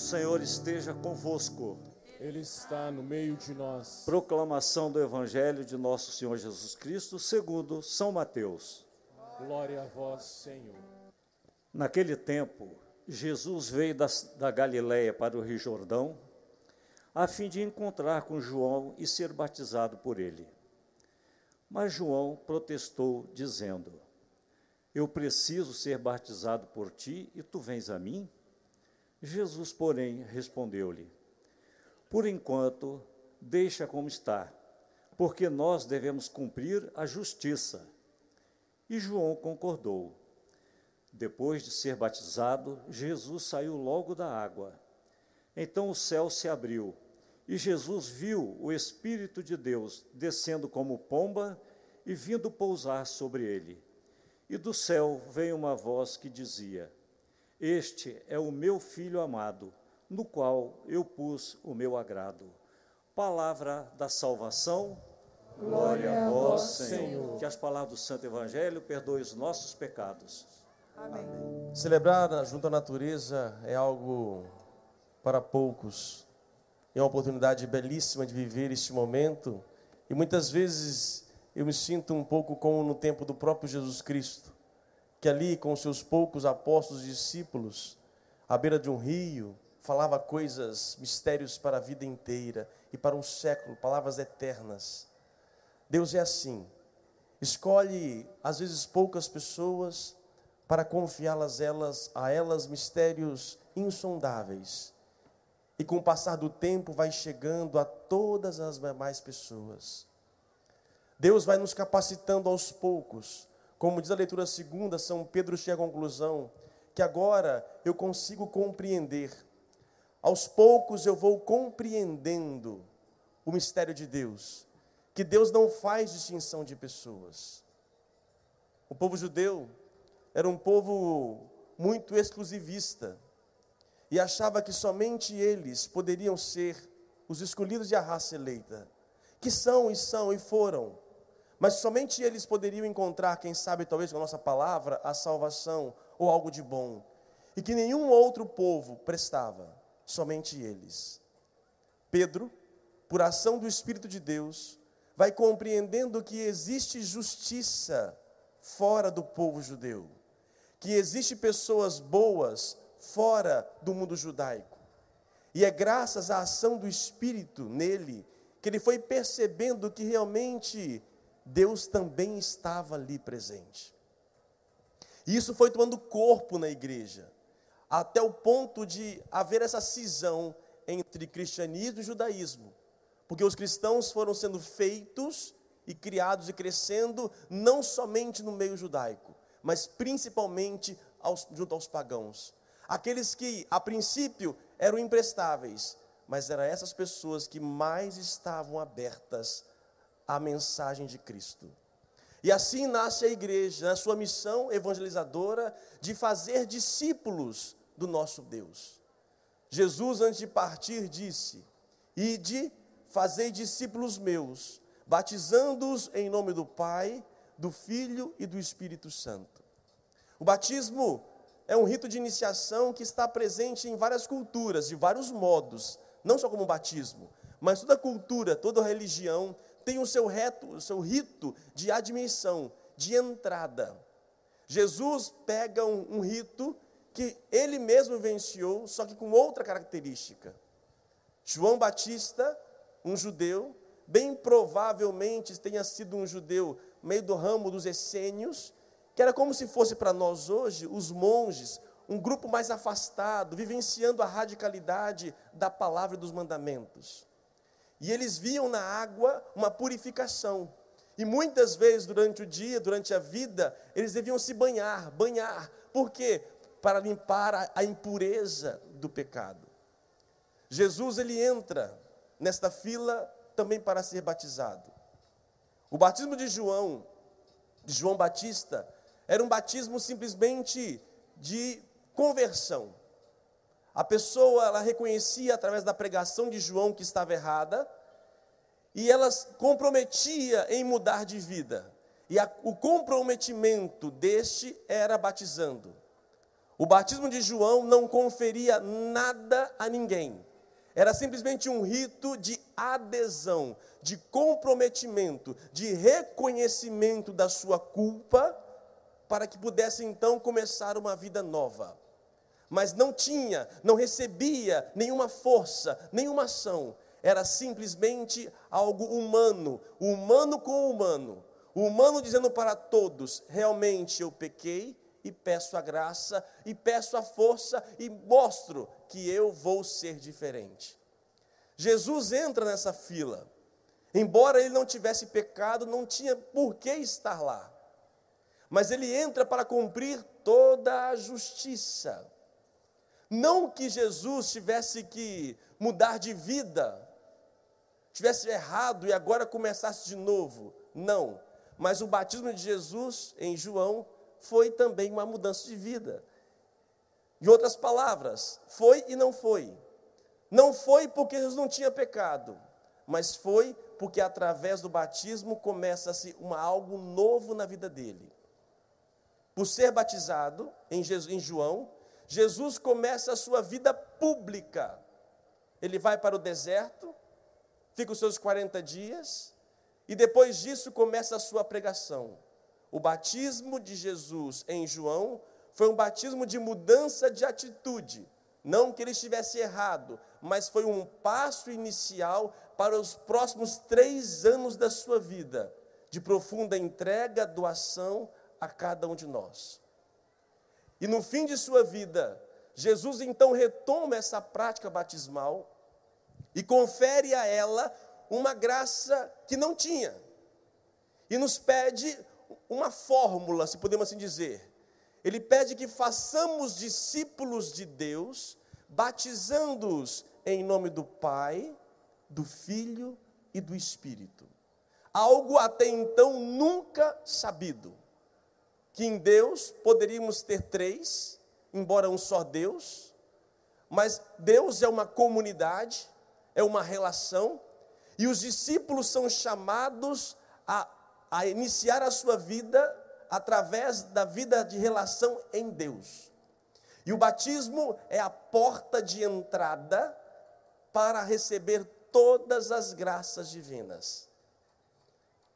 Senhor esteja convosco. Ele está no meio de nós. Proclamação do Evangelho de nosso Senhor Jesus Cristo, segundo São Mateus. Glória a vós, Senhor. Naquele tempo, Jesus veio da, da Galiléia para o Rio Jordão, a fim de encontrar com João e ser batizado por ele. Mas João protestou, dizendo: Eu preciso ser batizado por ti e tu vens a mim? Jesus, porém, respondeu-lhe: Por enquanto, deixa como está, porque nós devemos cumprir a justiça. E João concordou. Depois de ser batizado, Jesus saiu logo da água. Então o céu se abriu e Jesus viu o Espírito de Deus descendo como pomba e vindo pousar sobre ele. E do céu veio uma voz que dizia: este é o meu filho amado, no qual eu pus o meu agrado. Palavra da salvação. Glória a vós, Senhor. Que as palavras do Santo Evangelho perdoem os nossos pecados. Amém. Celebrar junto à natureza é algo para poucos. É uma oportunidade belíssima de viver este momento. E muitas vezes eu me sinto um pouco como no tempo do próprio Jesus Cristo que ali com seus poucos apóstolos e discípulos, à beira de um rio, falava coisas, mistérios para a vida inteira e para um século, palavras eternas. Deus é assim. Escolhe às vezes poucas pessoas para confiá-las elas a elas mistérios insondáveis. E com o passar do tempo vai chegando a todas as demais pessoas. Deus vai nos capacitando aos poucos como diz a leitura segunda, São Pedro chega à conclusão que agora eu consigo compreender. Aos poucos eu vou compreendendo o mistério de Deus, que Deus não faz distinção de pessoas. O povo judeu era um povo muito exclusivista e achava que somente eles poderiam ser os escolhidos de a raça eleita, que são e são e foram mas somente eles poderiam encontrar, quem sabe, talvez com a nossa palavra, a salvação ou algo de bom. E que nenhum outro povo prestava, somente eles. Pedro, por ação do Espírito de Deus, vai compreendendo que existe justiça fora do povo judeu, que existe pessoas boas fora do mundo judaico. E é graças à ação do Espírito nele que ele foi percebendo que realmente Deus também estava ali presente. E isso foi tomando corpo na igreja, até o ponto de haver essa cisão entre cristianismo e judaísmo, porque os cristãos foram sendo feitos e criados e crescendo não somente no meio judaico, mas principalmente aos, junto aos pagãos. Aqueles que, a princípio, eram imprestáveis, mas eram essas pessoas que mais estavam abertas a mensagem de Cristo. E assim nasce a igreja, na sua missão evangelizadora de fazer discípulos do nosso Deus. Jesus, antes de partir, disse: Ide, fazei discípulos meus, batizando-os em nome do Pai, do Filho e do Espírito Santo. O batismo é um rito de iniciação que está presente em várias culturas, de vários modos, não só como batismo, mas toda cultura, toda religião tem o seu, reto, o seu rito de admissão, de entrada. Jesus pega um, um rito que ele mesmo venciou, só que com outra característica. João Batista, um judeu, bem provavelmente tenha sido um judeu meio do ramo dos essênios, que era como se fosse para nós hoje os monges, um grupo mais afastado, vivenciando a radicalidade da palavra e dos mandamentos. E eles viam na água uma purificação. E muitas vezes durante o dia, durante a vida, eles deviam se banhar, banhar. Por quê? Para limpar a, impureza do pecado. Jesus ele entra nesta fila também para ser batizado. O batismo de João, de João Batista, era um batismo simplesmente de conversão. A pessoa ela reconhecia através da pregação de João que estava errada e ela comprometia em mudar de vida. E a, o comprometimento deste era batizando. O batismo de João não conferia nada a ninguém. Era simplesmente um rito de adesão, de comprometimento, de reconhecimento da sua culpa, para que pudesse então começar uma vida nova. Mas não tinha, não recebia nenhuma força, nenhuma ação. Era simplesmente algo humano, humano com humano. O humano dizendo para todos: realmente eu pequei, e peço a graça, e peço a força, e mostro que eu vou ser diferente. Jesus entra nessa fila. Embora ele não tivesse pecado, não tinha por que estar lá. Mas ele entra para cumprir toda a justiça. Não que Jesus tivesse que mudar de vida, tivesse errado e agora começasse de novo. Não. Mas o batismo de Jesus em João foi também uma mudança de vida. Em outras palavras, foi e não foi. Não foi porque Jesus não tinha pecado, mas foi porque através do batismo começa-se algo novo na vida dele. Por ser batizado em, Jesus, em João, Jesus começa a sua vida pública. Ele vai para o deserto, fica os seus 40 dias, e depois disso começa a sua pregação. O batismo de Jesus em João foi um batismo de mudança de atitude. Não que ele estivesse errado, mas foi um passo inicial para os próximos três anos da sua vida, de profunda entrega, doação a cada um de nós. E no fim de sua vida, Jesus então retoma essa prática batismal e confere a ela uma graça que não tinha. E nos pede uma fórmula, se podemos assim dizer. Ele pede que façamos discípulos de Deus, batizando-os em nome do Pai, do Filho e do Espírito. Algo até então nunca sabido. Que em Deus poderíamos ter três, embora um só Deus, mas Deus é uma comunidade, é uma relação, e os discípulos são chamados a a iniciar a sua vida através da vida de relação em Deus. E o batismo é a porta de entrada para receber todas as graças divinas.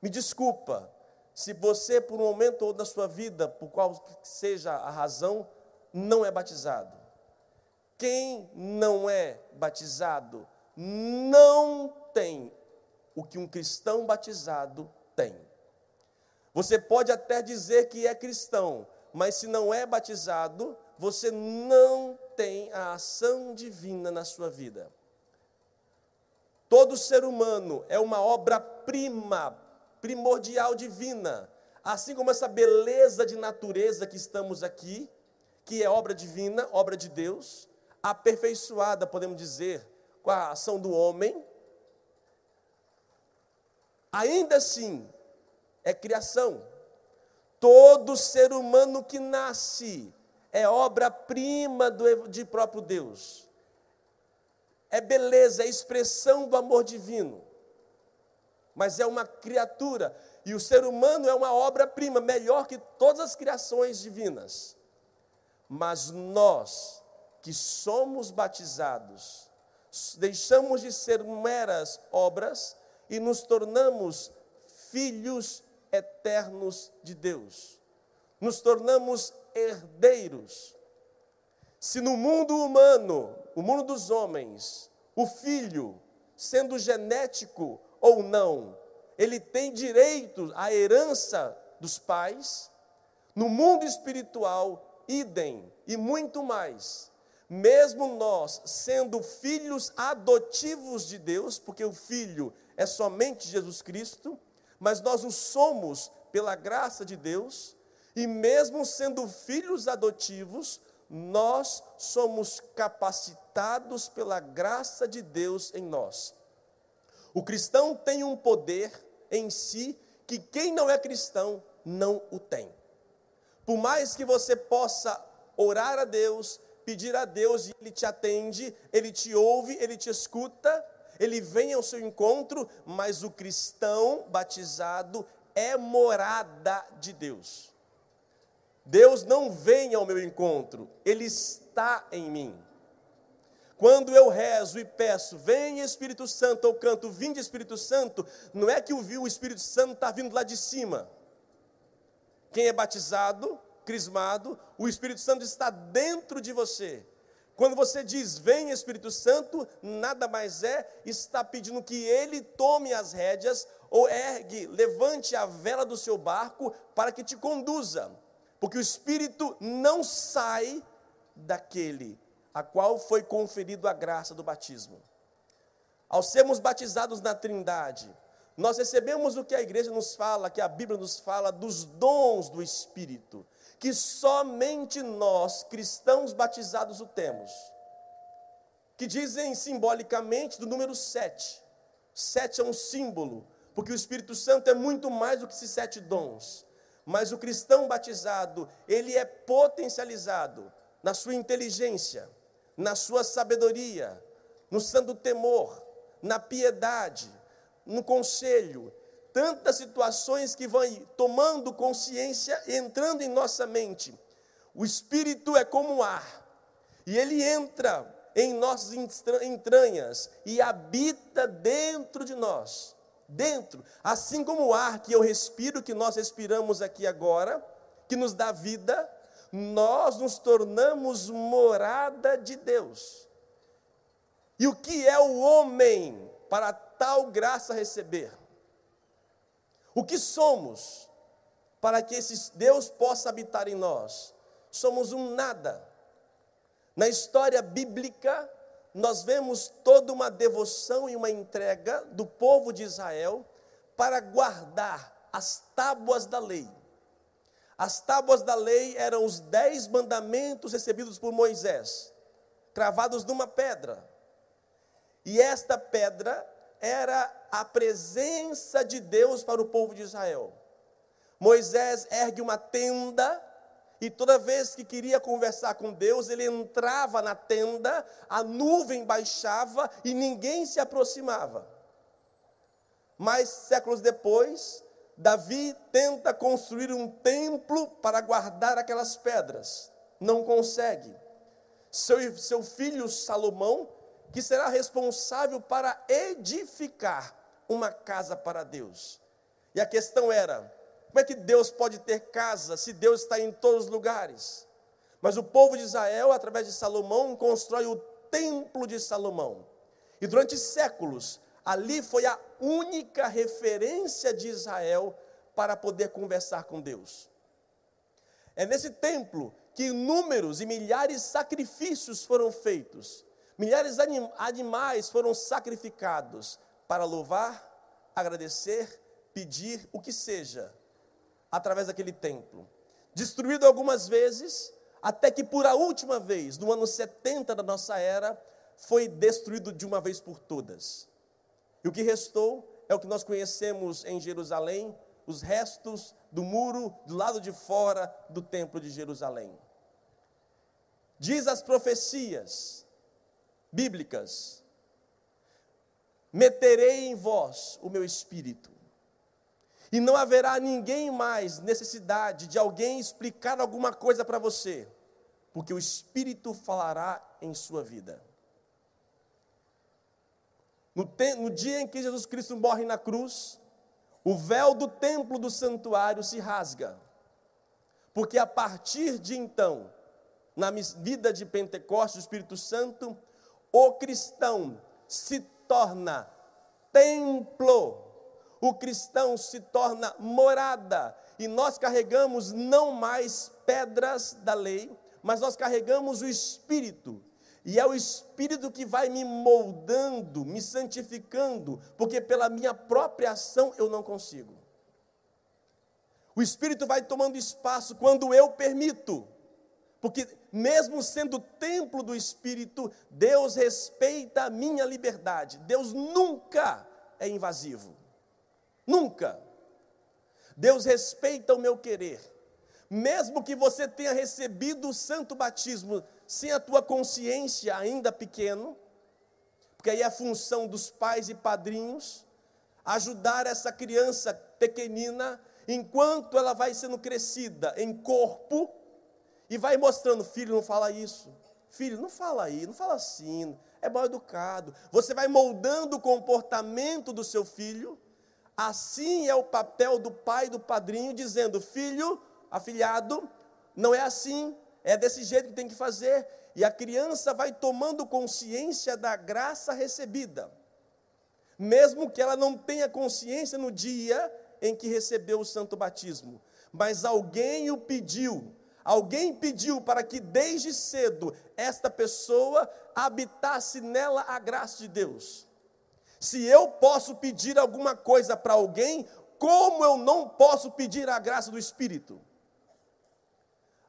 Me desculpa se você, por um momento ou da sua vida, por qual seja a razão, não é batizado. Quem não é batizado não tem o que um cristão batizado tem. Você pode até dizer que é cristão, mas se não é batizado, você não tem a ação divina na sua vida. Todo ser humano é uma obra-prima, primordial divina. Assim como essa beleza de natureza que estamos aqui, que é obra divina, obra de Deus, aperfeiçoada, podemos dizer, com a ação do homem, ainda assim, é criação. Todo ser humano que nasce é obra-prima de próprio Deus. É beleza, é expressão do amor divino. Mas é uma criatura. E o ser humano é uma obra-prima, melhor que todas as criações divinas. Mas nós, que somos batizados, deixamos de ser meras obras e nos tornamos filhos eternos de Deus. Nos tornamos herdeiros. Se no mundo humano, o mundo dos homens, o filho, sendo genético ou não, ele tem direito à herança dos pais, no mundo espiritual, idem e muito mais. Mesmo nós, sendo filhos adotivos de Deus, porque o filho é somente Jesus Cristo, mas nós o somos pela graça de Deus, e mesmo sendo filhos adotivos, nós somos capacitados pela graça de Deus em nós. O cristão tem um poder em si que quem não é cristão não o tem. Por mais que você possa orar a Deus, pedir a Deus e Ele te atende, Ele te ouve, Ele te escuta, ele vem ao seu encontro, mas o cristão batizado é morada de Deus. Deus não vem ao meu encontro, Ele está em mim. Quando eu rezo e peço, vem Espírito Santo, ou canto, vinde Espírito Santo, não é que o Espírito Santo está vindo lá de cima. Quem é batizado, crismado, o Espírito Santo está dentro de você. Quando você diz vem Espírito Santo, nada mais é, está pedindo que ele tome as rédeas ou ergue, levante a vela do seu barco para que te conduza. Porque o Espírito não sai daquele a qual foi conferido a graça do batismo. Ao sermos batizados na Trindade, nós recebemos o que a igreja nos fala, que a Bíblia nos fala dos dons do Espírito que somente nós, cristãos batizados, o temos. Que dizem simbolicamente do número sete. Sete é um símbolo, porque o Espírito Santo é muito mais do que esses sete dons. Mas o cristão batizado, ele é potencializado na sua inteligência, na sua sabedoria, no santo temor, na piedade, no conselho, tantas situações que vão tomando consciência, entrando em nossa mente. O Espírito é como ar, e ele entra em nossas entranhas e habita dentro de nós. Dentro, assim como o ar que eu respiro, que nós respiramos aqui agora, que nos dá vida, nós nos tornamos morada de Deus. E o que é o homem para tal graça receber? O que somos para que esse Deus possa habitar em nós? Somos um nada. Na história bíblica, nós vemos toda uma devoção e uma entrega do povo de Israel para guardar as tábuas da lei. As tábuas da lei eram os dez mandamentos recebidos por Moisés, cravados numa pedra. E esta pedra era a presença de Deus para o povo de Israel. Moisés ergue uma tenda e toda vez que queria conversar com Deus, ele entrava na tenda, a nuvem baixava e ninguém se aproximava. Mas séculos depois, Davi tenta construir um templo para guardar aquelas pedras. Não consegue. Seu, seu filho Salomão que será responsável para edificar uma casa para Deus. E a questão era: como é que Deus pode ter casa se Deus está em todos os lugares? Mas o povo de Israel, através de Salomão, constrói o templo de Salomão. E durante séculos, ali foi a única referência de Israel para poder conversar com Deus. É nesse templo que inúmeros e milhares de sacrifícios foram feitos Milhares de animais foram sacrificados para louvar, agradecer, pedir o que seja, através daquele templo. Destruído algumas vezes, até que por a última vez, no ano 70 da nossa era, foi destruído de uma vez por todas. E o que restou é o que nós conhecemos em Jerusalém, os restos do muro do lado de fora do templo de Jerusalém. Diz as profecias bíblicas. Meterei em vós o meu espírito, e não haverá ninguém mais necessidade de alguém explicar alguma coisa para você, porque o Espírito falará em sua vida. No, te, no, dia em que Jesus Cristo morre na cruz, o véu do templo do santuário se rasga, porque a partir de então, na vida de Pentecostes, do Espírito Santo, o cristão se torna templo, o cristão se torna morada, e nós carregamos não mais pedras da lei, mas nós carregamos o Espírito. E é o Espírito que vai me moldando, me santificando, porque pela minha própria ação eu não consigo. O Espírito vai tomando espaço quando eu permito. Porque, mesmo sendo templo do Espírito, Deus respeita a minha liberdade. Deus nunca é invasivo. Nunca. Deus respeita o meu querer. Mesmo que você tenha recebido o santo batismo sem a tua consciência ainda pequeno, porque aí é a função dos pais e padrinhos ajudar essa criança pequenina enquanto ela vai sendo crescida em corpo, e vai mostrando, filho, não fala isso. Filho, não fala aí, não fala assim, é mal educado. Você vai moldando o comportamento do seu filho. Assim é o papel do pai e do padrinho, dizendo: filho, afilhado, não é assim, é desse jeito que tem que fazer. E a criança vai tomando consciência da graça recebida, mesmo que ela não tenha consciência no dia em que recebeu o santo batismo, mas alguém o pediu, alguém pediu para que desde cedo esta pessoa habitasse nela a graça de Deus. Se eu posso pedir alguma coisa para alguém, como eu não posso pedir a graça do Espírito?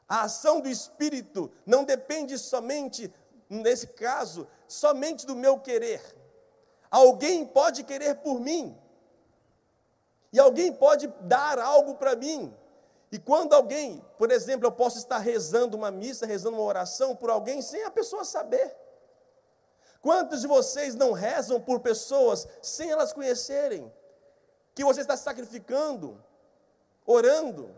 A ação do Espírito não depende somente, nesse caso, somente do meu querer. Alguém pode querer por mim, e alguém pode dar algo para mim. E quando alguém, por exemplo, eu posso estar rezando uma missa, rezando uma oração por alguém sem a pessoa saber. Quantos de vocês não rezam por pessoas sem elas conhecerem? Que você está sacrificando, orando.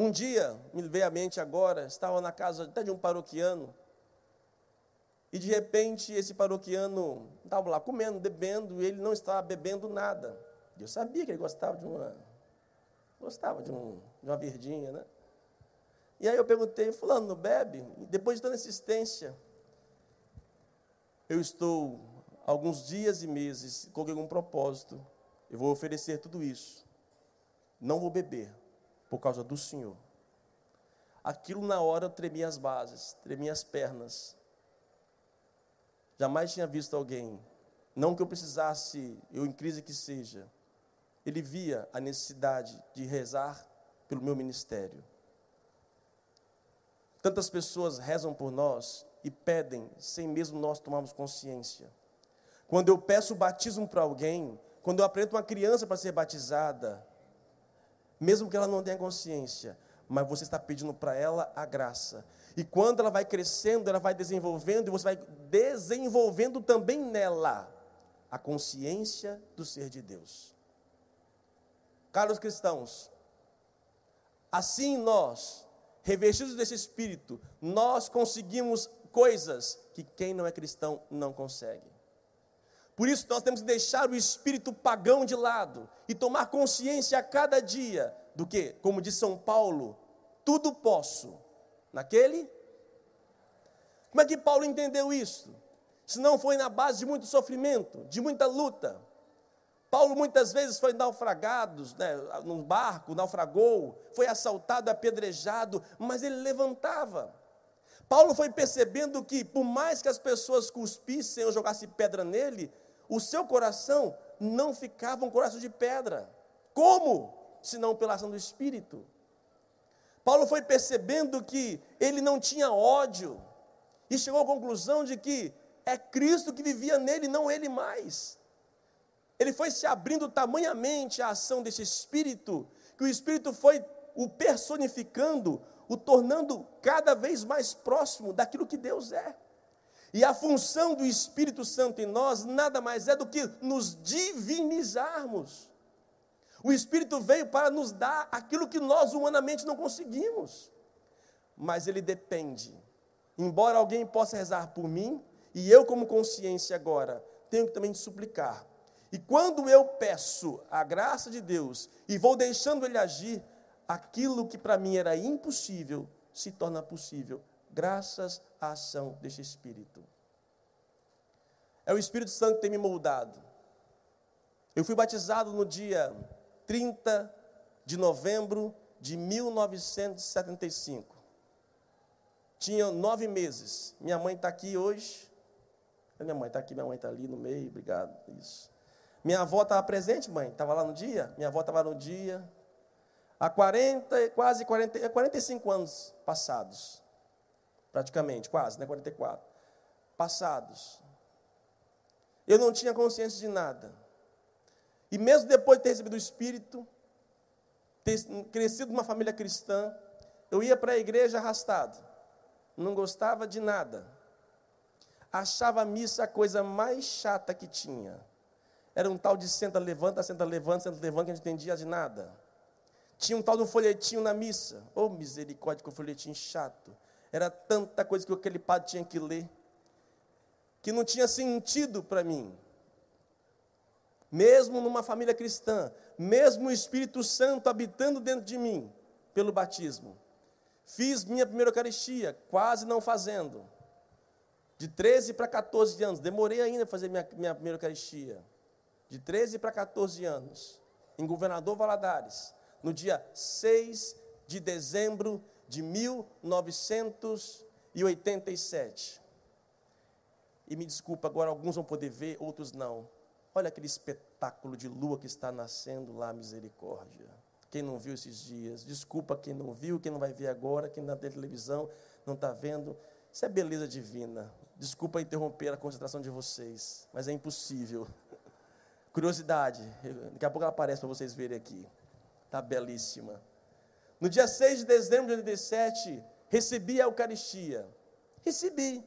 Um dia, me veio à mente agora, estava na casa até de um paroquiano, e de repente esse paroquiano estava lá comendo, bebendo, e ele não estava bebendo nada. Eu sabia que ele gostava de uma. Gostava de, um, de uma verdinha, né? E aí eu perguntei, fulano, não bebe? E depois de toda insistência, eu estou alguns dias e meses com algum propósito. Eu vou oferecer tudo isso. Não vou beber por causa do Senhor. Aquilo na hora eu tremia as bases, tremia as pernas. Jamais tinha visto alguém, não que eu precisasse, eu em crise que seja, ele via a necessidade de rezar pelo meu ministério. Tantas pessoas rezam por nós e pedem sem mesmo nós tomarmos consciência. Quando eu peço batismo para alguém, quando eu apresento uma criança para ser batizada, mesmo que ela não tenha consciência, mas você está pedindo para ela a graça. E quando ela vai crescendo, ela vai desenvolvendo, e você vai desenvolvendo também nela a consciência do ser de Deus. Caros cristãos, assim nós, revestidos desse Espírito, nós conseguimos coisas que quem não é cristão não consegue. Por isso nós temos que deixar o espírito pagão de lado e tomar consciência a cada dia do que, como diz São Paulo, tudo posso naquele. Como é que Paulo entendeu isso? Se não foi na base de muito sofrimento, de muita luta. Paulo muitas vezes foi naufragado, né, num barco, naufragou, foi assaltado, apedrejado, mas ele levantava. Paulo foi percebendo que, por mais que as pessoas cuspissem ou jogassem pedra nele, o seu coração não ficava um coração de pedra. Como? Senão pela ação do Espírito. Paulo foi percebendo que ele não tinha ódio e chegou à conclusão de que é Cristo que vivia nele, não ele mais. Ele foi se abrindo tamanhamente à ação desse Espírito, que o Espírito foi o personificando, o tornando cada vez mais próximo daquilo que Deus é. E a função do Espírito Santo em nós nada mais é do que nos divinizarmos. O Espírito veio para nos dar aquilo que nós humanamente não conseguimos. Mas ele depende. Embora alguém possa rezar por mim, e eu, como consciência agora, tenho que também suplicar. E quando eu peço a graça de Deus e vou deixando Ele agir, aquilo que para mim era impossível se torna possível, graças à ação deste Espírito. É o Espírito Santo que tem me moldado. Eu fui batizado no dia 30 de novembro de 1975. Tinha nove meses. Minha mãe está aqui hoje. Minha mãe está aqui, minha mãe está ali no meio. Obrigado. Isso. Minha avó estava presente, mãe? Estava lá no dia? Minha avó estava no dia há 40, quase 40, 45 anos passados. Praticamente, quase, né? 44. Passados. Eu não tinha consciência de nada. E mesmo depois de ter recebido o Espírito, ter crescido numa família cristã, eu ia para a igreja arrastado. Não gostava de nada. Achava a missa a coisa mais chata que tinha. Era um tal de senta, levanta, senta, levanta, senta, levanta, que a gente entendia de nada. Tinha um tal de um folhetinho na missa. Ô, oh, misericórdia, que folhetinho chato. Era tanta coisa que aquele padre tinha que ler, que não tinha sentido para mim. Mesmo numa família cristã, mesmo o Espírito Santo habitando dentro de mim, pelo batismo. Fiz minha primeira Eucaristia, quase não fazendo. De 13 para 14 anos, demorei ainda a fazer minha, minha primeira Eucaristia. De 13 para 14 anos, em Governador Valadares, no dia 6 de dezembro de 1987. E me desculpa, agora alguns vão poder ver, outros não. Olha aquele espetáculo de lua que está nascendo lá, misericórdia. Quem não viu esses dias, desculpa quem não viu, quem não vai ver agora, quem não tem televisão, não está vendo. Isso é beleza divina. Desculpa interromper a concentração de vocês, mas é impossível. Curiosidade, daqui a pouco ela aparece para vocês verem aqui. Está belíssima. No dia 6 de dezembro de 87, recebi a Eucaristia. Recebi.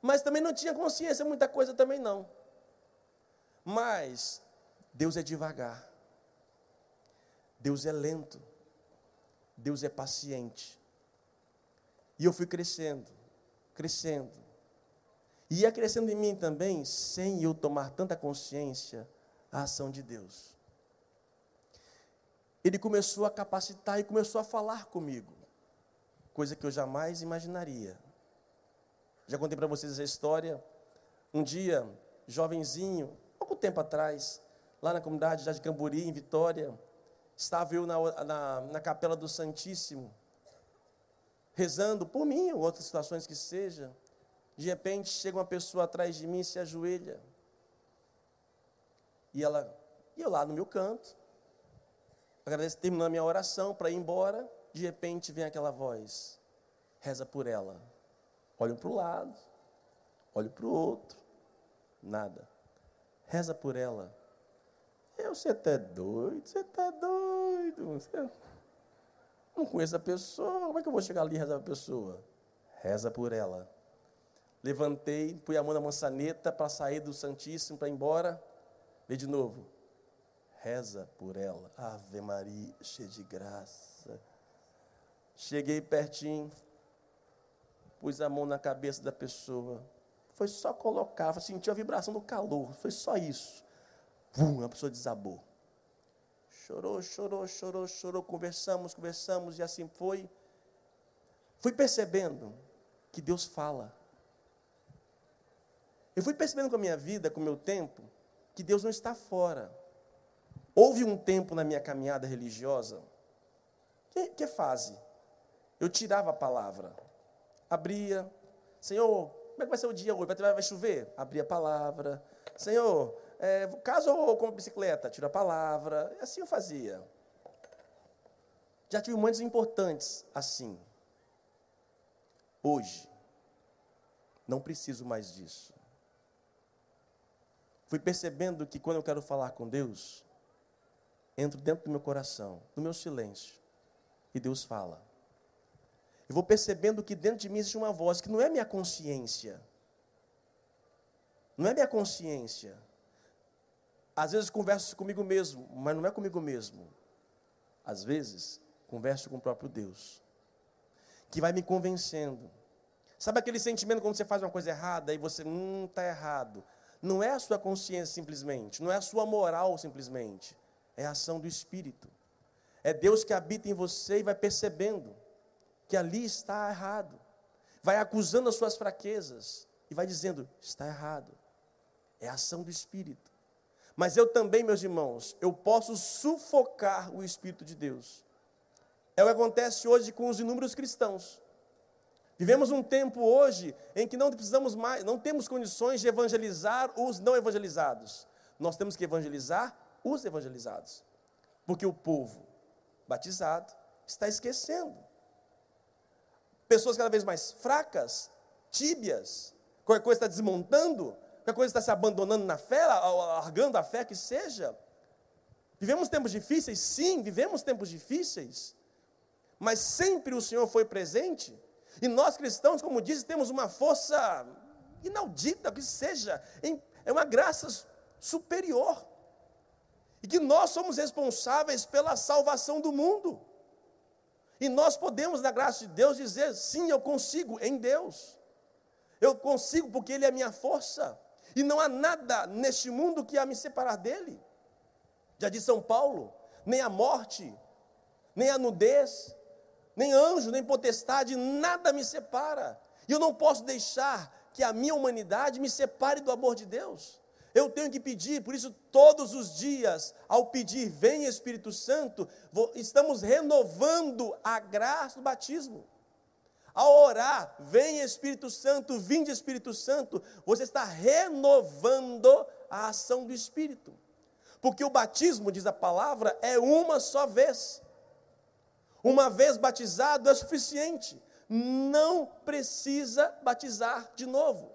Mas também não tinha consciência, muita coisa também não. Mas Deus é devagar. Deus é lento. Deus é paciente. E eu fui crescendo, crescendo. E ia crescendo em mim também, sem eu tomar tanta consciência, a ação de Deus. Ele começou a capacitar e começou a falar comigo, coisa que eu jamais imaginaria. Já contei para vocês essa história. Um dia, jovenzinho, pouco tempo atrás, lá na comunidade de Camburi, em Vitória, estava eu na, na, na capela do Santíssimo, rezando por mim ou outras situações que seja. De repente chega uma pessoa atrás de mim e se ajoelha. E ela, e eu lá no meu canto, agradeço, terminando a minha oração para ir embora. De repente vem aquela voz: reza por ela. Olho para o lado, olho para o outro, nada. Reza por ela. Eu, você está doido? Você está doido? Você não conheço a pessoa, como é que eu vou chegar ali e rezar a pessoa? Reza por ela. Levantei, pus a mão na maçaneta para sair do Santíssimo, para ir embora. Vê de novo. Reza por ela. Ave Maria, cheia de graça. Cheguei pertinho, pus a mão na cabeça da pessoa. Foi só colocar, senti a vibração do calor. Foi só isso. Vum, a pessoa desabou. Chorou, chorou, chorou, chorou. Conversamos, conversamos e assim foi. Fui percebendo que Deus fala. Eu fui percebendo com a minha vida, com o meu tempo, que Deus não está fora. Houve um tempo na minha caminhada religiosa, que, que fase? Eu tirava a palavra, abria, Senhor, como é que vai ser o dia hoje? Vai, vai chover? Abria a palavra. Senhor, é, caso eu compre bicicleta, tiro a palavra. Assim eu fazia. Já tive momentos importantes assim. Hoje, não preciso mais disso. Fui percebendo que quando eu quero falar com Deus, entro dentro do meu coração, no meu silêncio, e Deus fala. Eu vou percebendo que dentro de mim existe uma voz que não é minha consciência. Não é minha consciência às vezes converso comigo mesmo, mas não é comigo mesmo. Às vezes, converso com o próprio Deus, que vai me convencendo. Sabe aquele sentimento quando você faz uma coisa errada e você, hum, está errado. Não é a sua consciência simplesmente, não é a sua moral simplesmente, é a ação do Espírito. É Deus que habita em você e vai percebendo que ali está errado. Vai acusando as suas fraquezas e vai dizendo: está errado. É a ação do Espírito. Mas eu também, meus irmãos, eu posso sufocar o Espírito de Deus. É o que acontece hoje com os inúmeros cristãos. Vivemos um tempo hoje em que não precisamos mais, não temos condições de evangelizar os não evangelizados. Nós temos que evangelizar os evangelizados. Porque o povo batizado está esquecendo. Pessoas cada vez mais fracas, tíbias, qualquer coisa está desmontando, que a coisa está se abandonando na fé, largando a fé que seja. Vivemos tempos difíceis? Sim, vivemos tempos difíceis. Mas sempre o Senhor foi presente. E nós cristãos, como disse, temos uma força inaudita, que seja. É uma graça superior. E que nós somos responsáveis pela salvação do mundo. E nós podemos, na graça de Deus, dizer: sim, eu consigo em Deus. Eu consigo porque Ele é minha força. E não há nada neste mundo que a me separar dele. Já disse São Paulo: nem a morte, nem a nudez, nem anjo, nem potestade, nada me separa. E eu não posso deixar que a minha humanidade me separe do amor de Deus. Eu tenho que pedir, por isso, todos os dias, ao pedir, vem Espírito Santo, estamos renovando a graça do batismo. Ao orar, vem Espírito Santo, vinde Espírito Santo, você está renovando a ação do Espírito. Porque o batismo, diz a palavra, é uma só vez. Uma vez batizado é suficiente. Não precisa batizar de novo.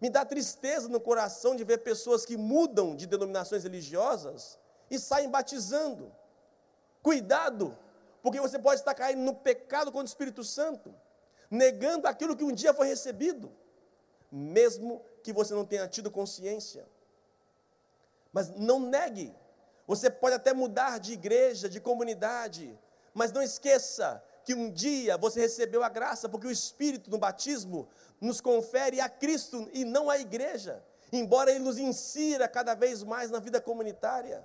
Me dá tristeza no coração de ver pessoas que mudam de denominações religiosas e saem batizando. Cuidado, porque você pode estar caindo no pecado contra o Espírito Santo, negando aquilo que um dia foi recebido, mesmo que você não tenha tido consciência. Mas não negue. Você pode até mudar de igreja, de comunidade, mas não esqueça que um dia você recebeu a graça, porque o Espírito no batismo nos confere a Cristo e não a igreja, embora Ele nos insira cada vez mais na vida comunitária.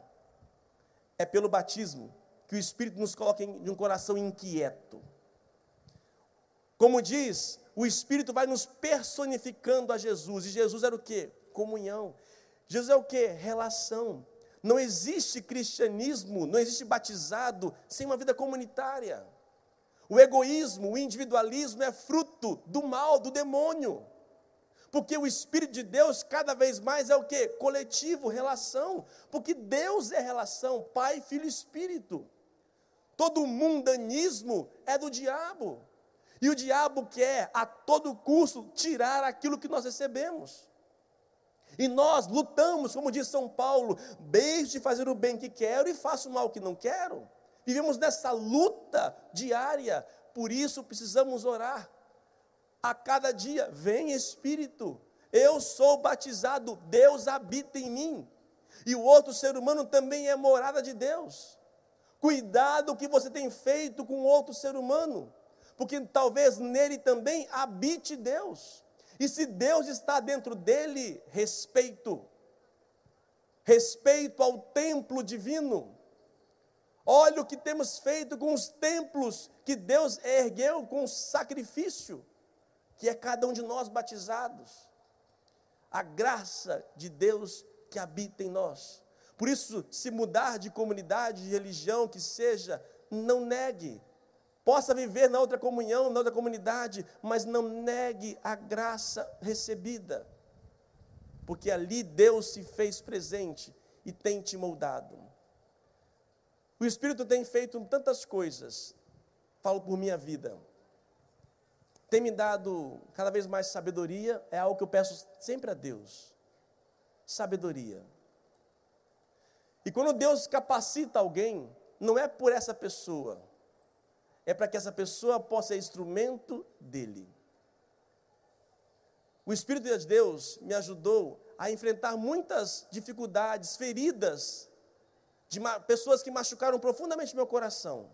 É pelo batismo que o Espírito nos coloca em um coração inquieto. Como diz, o Espírito vai nos personificando a Jesus, e Jesus era o que? Comunhão. Jesus é o que? Relação. Não existe cristianismo, não existe batizado sem uma vida comunitária. O egoísmo, o individualismo é fruto do mal, do demônio. Porque o Espírito de Deus cada vez mais é o que? Coletivo, relação. Porque Deus é relação, Pai, Filho e Espírito. Todo mundanismo é do diabo. E o diabo quer a todo custo tirar aquilo que nós recebemos. E nós lutamos, como diz São Paulo, deixe de fazer o bem que quero e faço o mal que não quero. Vivemos nessa luta diária, por isso precisamos orar. A cada dia, vem Espírito, eu sou batizado, Deus habita em mim. E o outro ser humano também é morada de Deus. Cuidado o que você tem feito com outro ser humano, porque talvez nele também habite Deus. E se Deus está dentro dele, respeito. Respeito ao templo divino. Olha o que temos feito com os templos que Deus ergueu com sacrifício, que é cada um de nós batizados. A graça de Deus que habita em nós. Por isso, se mudar de comunidade, de religião que seja, não negue. Possa viver na outra comunhão, na outra comunidade, mas não negue a graça recebida. Porque ali Deus se fez presente e tem te moldado. O Espírito tem feito tantas coisas, falo por minha vida, tem me dado cada vez mais sabedoria, é algo que eu peço sempre a Deus. Sabedoria. E quando Deus capacita alguém, não é por essa pessoa, é para que essa pessoa possa ser instrumento dele. O Espírito de Deus me ajudou a enfrentar muitas dificuldades, feridas de pessoas que machucaram profundamente meu coração.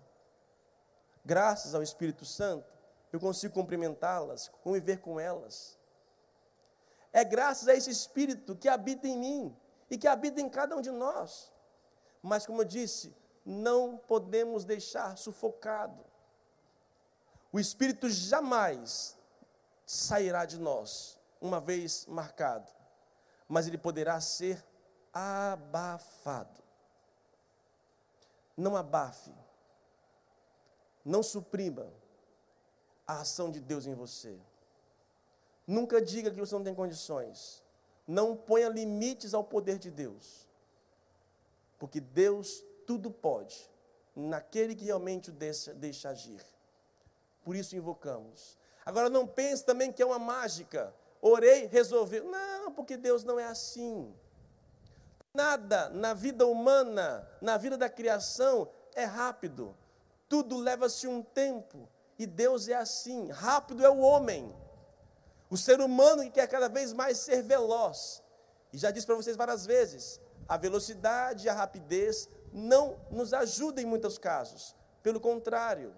Graças ao Espírito Santo, eu consigo cumprimentá-las, conviver com elas. É graças a esse Espírito que habita em mim e que habita em cada um de nós. Mas, como eu disse, não podemos deixar sufocado. O Espírito jamais sairá de nós, uma vez marcado, mas ele poderá ser abafado. Não abafe, não suprima a ação de Deus em você. Nunca diga que você não tem condições. Não ponha limites ao poder de Deus. Porque Deus tudo pode, naquele que realmente o deixa, deixa agir. Por isso invocamos. Agora não pense também que é uma mágica. Orei, resolveu. Não, porque Deus não é assim. Nada na vida humana, na vida da criação, é rápido. Tudo leva-se um tempo. E Deus é assim. Rápido é o homem. O ser humano que quer cada vez mais ser veloz. E já disse para vocês várias vezes, a velocidade e a rapidez não nos ajudam em muitos casos. Pelo contrário,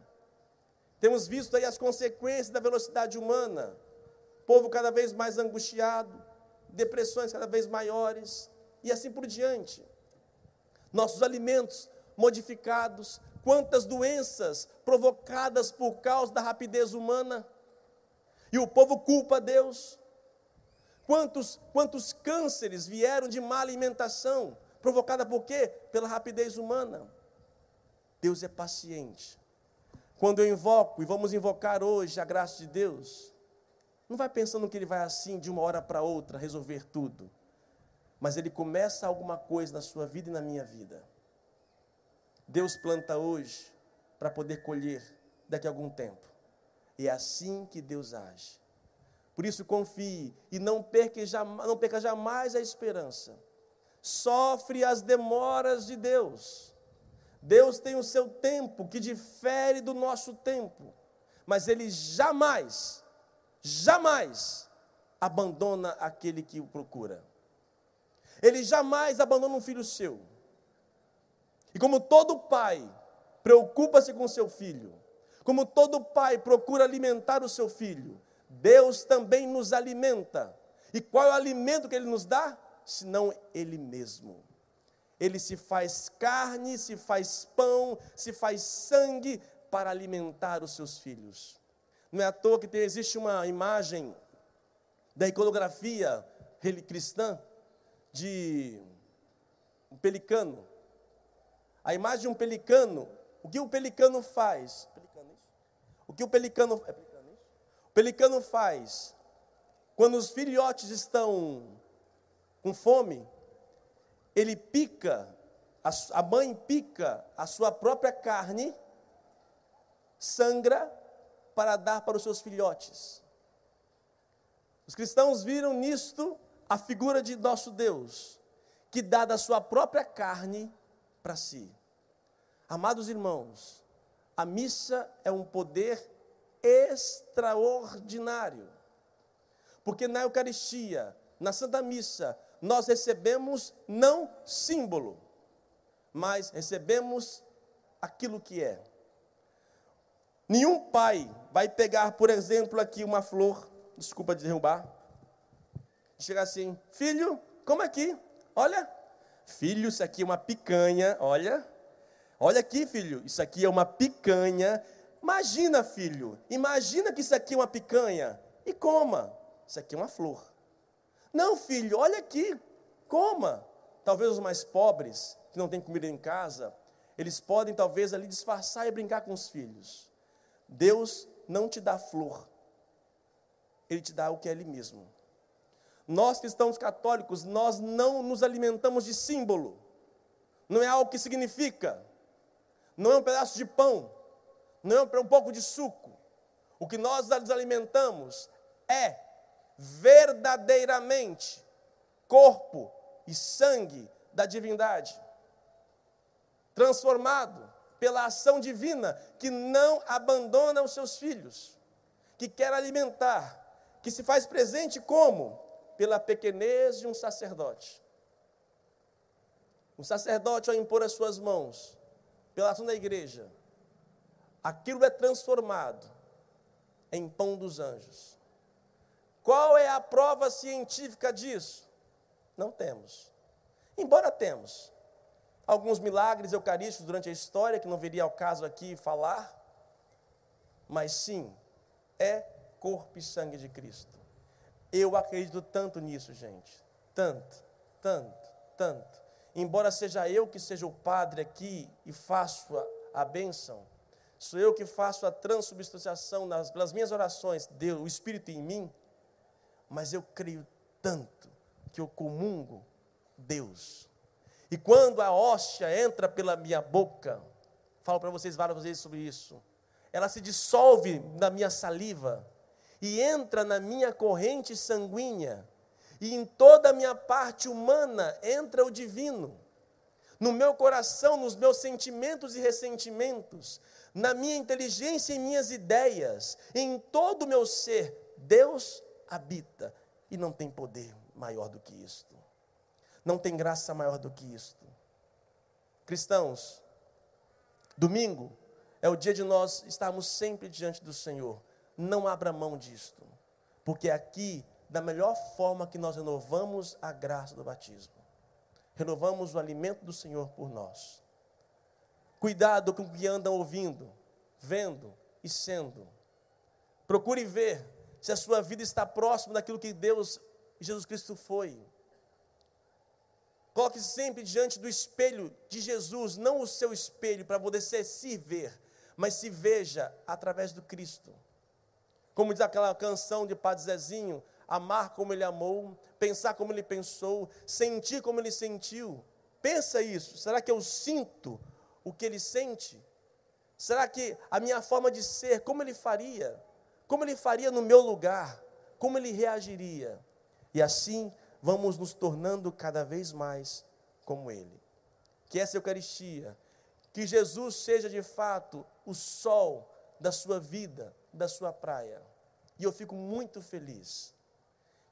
temos visto aí as consequências da velocidade humana. Povo cada vez mais angustiado, depressões cada vez maiores e assim por diante. Nossos alimentos modificados, quantas doenças provocadas por causa da rapidez humana. E o povo culpa Deus. Quantos, quantos cânceres vieram de má alimentação, provocada por quê? Pela rapidez humana. Deus é paciente. Quando eu invoco, e vamos invocar hoje a graça de Deus, não vai pensando que ele vai assim, de uma hora para outra, resolver tudo. Mas ele começa alguma coisa na sua vida e na minha vida. Deus planta hoje para poder colher daqui a algum tempo. E é assim que Deus age. Por isso confie e não perca, jamais, não perca jamais a esperança. Sofre as demoras de Deus. Deus tem o seu tempo que difere do nosso tempo, mas Ele jamais, jamais abandona aquele que o procura. Ele jamais abandona um filho seu. E como todo pai preocupa-se com seu filho, como todo pai procura alimentar o seu filho, Deus também nos alimenta. E qual é o alimento que Ele nos dá? Senão Ele mesmo. Ele se faz carne, se faz pão, se faz sangue para alimentar os seus filhos. Não é à toa que tem, existe uma imagem da iconografia cristã de um pelicano. A imagem de um pelicano, o que o pelicano faz? O que o pelicano, é o pelicano faz? Quando os filhotes estão com fome, ele pica, a mãe pica a sua própria carne, sangra para dar para os seus filhotes. Os cristãos viram nisto a figura de nosso Deus, que dá da sua própria carne para si. Amados irmãos, a missa é um poder extraordinário. Porque na Eucaristia, na Santa Missa, nós recebemos não símbolo, mas recebemos aquilo que é. Nenhum pai vai pegar, por exemplo, aqui uma flor, desculpa de derrubar, chegar assim, filho, como aqui? Olha, filho, isso aqui é uma picanha, olha, olha aqui, filho, isso aqui é uma picanha. Imagina, filho, imagina que isso aqui é uma picanha e coma. Isso aqui é uma flor. Não, filho, olha aqui, coma. Talvez os mais pobres, que não têm comida em casa, eles podem talvez ali disfarçar e brincar com os filhos. Deus não te dá flor, Ele te dá o que é Ele mesmo. Nós cristãos católicos, nós não nos alimentamos de símbolo, não é algo que significa, não é um pedaço de pão, não é um pouco de suco. O que nós nos alimentamos é verdadeiramente corpo e sangue da divindade, transformado pela ação divina que não abandona os seus filhos, que quer alimentar, que se faz presente como? Pela pequenez de um sacerdote. O sacerdote, ao impor as suas mãos, pela ação da igreja, aquilo é transformado em pão dos anjos. Qual é a prova científica disso? Não temos. Embora temos alguns milagres eucarísticos durante a história, que não viria ao caso aqui falar, mas sim, é corpo e sangue de Cristo. Eu acredito tanto nisso, gente. Tanto, tanto, tanto. Embora seja eu que seja o padre aqui e faço a, a bênção, sou eu que faço a transubstanciação nas, pelas minhas orações, Deus, o Espírito em mim, mas eu creio tanto que eu comungo Deus. E quando a hóstia entra pela minha boca, falo para vocês várias vezes sobre isso, ela se dissolve na minha saliva e entra na minha corrente sanguínea, e em toda a minha parte humana entra o divino. No meu coração, nos meus sentimentos e ressentimentos, na minha inteligência e minhas ideias, em todo o meu ser, Deus habita e não tem poder maior do que isto. Não tem graça maior do que isto. Cristãos, domingo é o dia de nós estarmos sempre diante do Senhor. Não abra mão disto, porque aqui, da melhor forma que nós renovamos a graça do batismo, renovamos o alimento do Senhor por nós. Cuidado com o que andam ouvindo, vendo e sendo. Procure ver se a sua vida está próxima daquilo que Deus e Jesus Cristo foi. Coloque sempre diante do espelho de Jesus, não o seu espelho para você se ver, mas se veja através do Cristo. Como diz aquela canção de Padre Zezinho, amar como ele amou, pensar como ele pensou, sentir como ele sentiu. Pensa isso, será que eu sinto o que ele sente? Será que a minha forma de ser, como ele faria? Como ele faria no meu lugar? Como ele reagiria? E assim vamos nos tornando cada vez mais como Ele. Que essa Eucaristia, que Jesus seja de fato o sol da sua vida, da sua praia. E eu fico muito feliz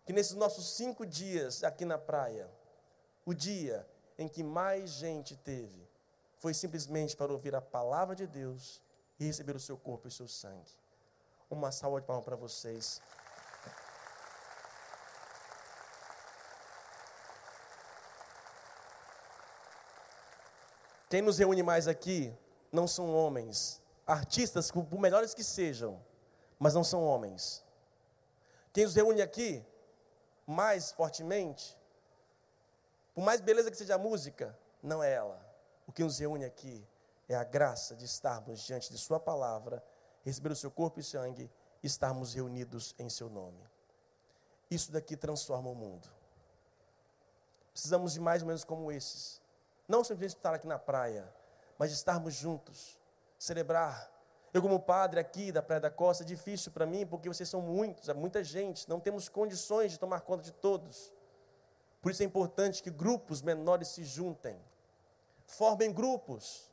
que nesses nossos cinco dias aqui na praia, o dia em que mais gente teve, foi simplesmente para ouvir a palavra de Deus e receber o seu corpo e o seu sangue. Uma salva de palmas para vocês. Quem nos reúne mais aqui não são homens, artistas, por melhores que sejam, mas não são homens. Quem nos reúne aqui mais fortemente, por mais beleza que seja a música, não é ela. O que nos reúne aqui é a graça de estarmos diante de Sua palavra, receber o seu corpo e sangue e estarmos reunidos em Seu nome. Isso daqui transforma o mundo. Precisamos de mais ou menos como esses não simplesmente estar aqui na praia, mas estarmos juntos, celebrar. Eu, como padre aqui da Praia da Costa, é difícil para mim, porque vocês são muitos, é muita gente, não temos condições de tomar conta de todos. Por isso é importante que grupos menores se juntem, formem grupos,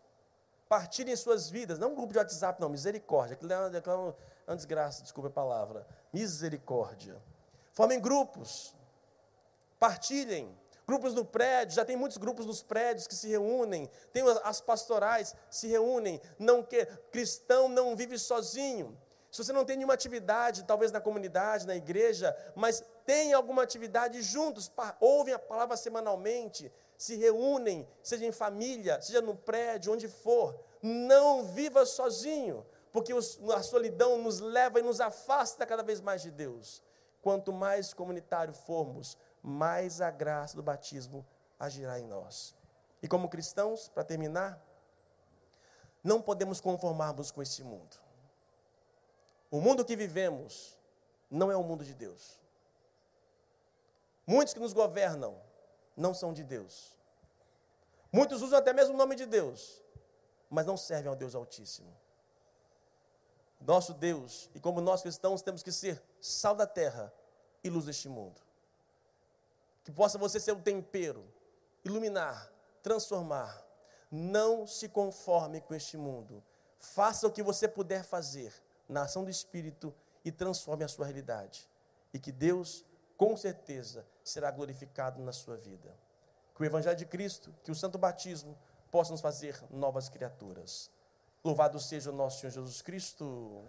partilhem suas vidas, não um grupo de WhatsApp, não, misericórdia, aquilo é uma, é uma desgraça, desculpa a palavra, misericórdia. Formem grupos, partilhem, Grupos no prédio, já tem muitos grupos nos prédios que se reúnem, tem as pastorais se reúnem, não que cristão não vive sozinho. Se você não tem nenhuma atividade, talvez na comunidade, na igreja, mas tem alguma atividade juntos, ouvem a palavra semanalmente, se reúnem, seja em família, seja no prédio, onde for, não viva sozinho, porque a solidão nos leva e nos afasta cada vez mais de Deus. Quanto mais comunitário formos, mais a graça do batismo agirá em nós. E como cristãos, para terminar, não podemos conformarmos com esse mundo. O mundo que vivemos não é o mundo de Deus. Muitos que nos governam não são de Deus. Muitos usam até mesmo o nome de Deus, mas não servem ao Deus Altíssimo. Nosso Deus, e como nós cristãos temos que ser sal da terra e luz deste mundo que possa você ser o tempero, iluminar, transformar. Não se conforme com este mundo. Faça o que você puder fazer na ação do Espírito e transforme a sua realidade. E que Deus, com certeza, será glorificado na sua vida. Que o Evangelho de Cristo, que o Santo Batismo, possa nos fazer novas criaturas. Louvado seja o nosso Senhor Jesus Cristo.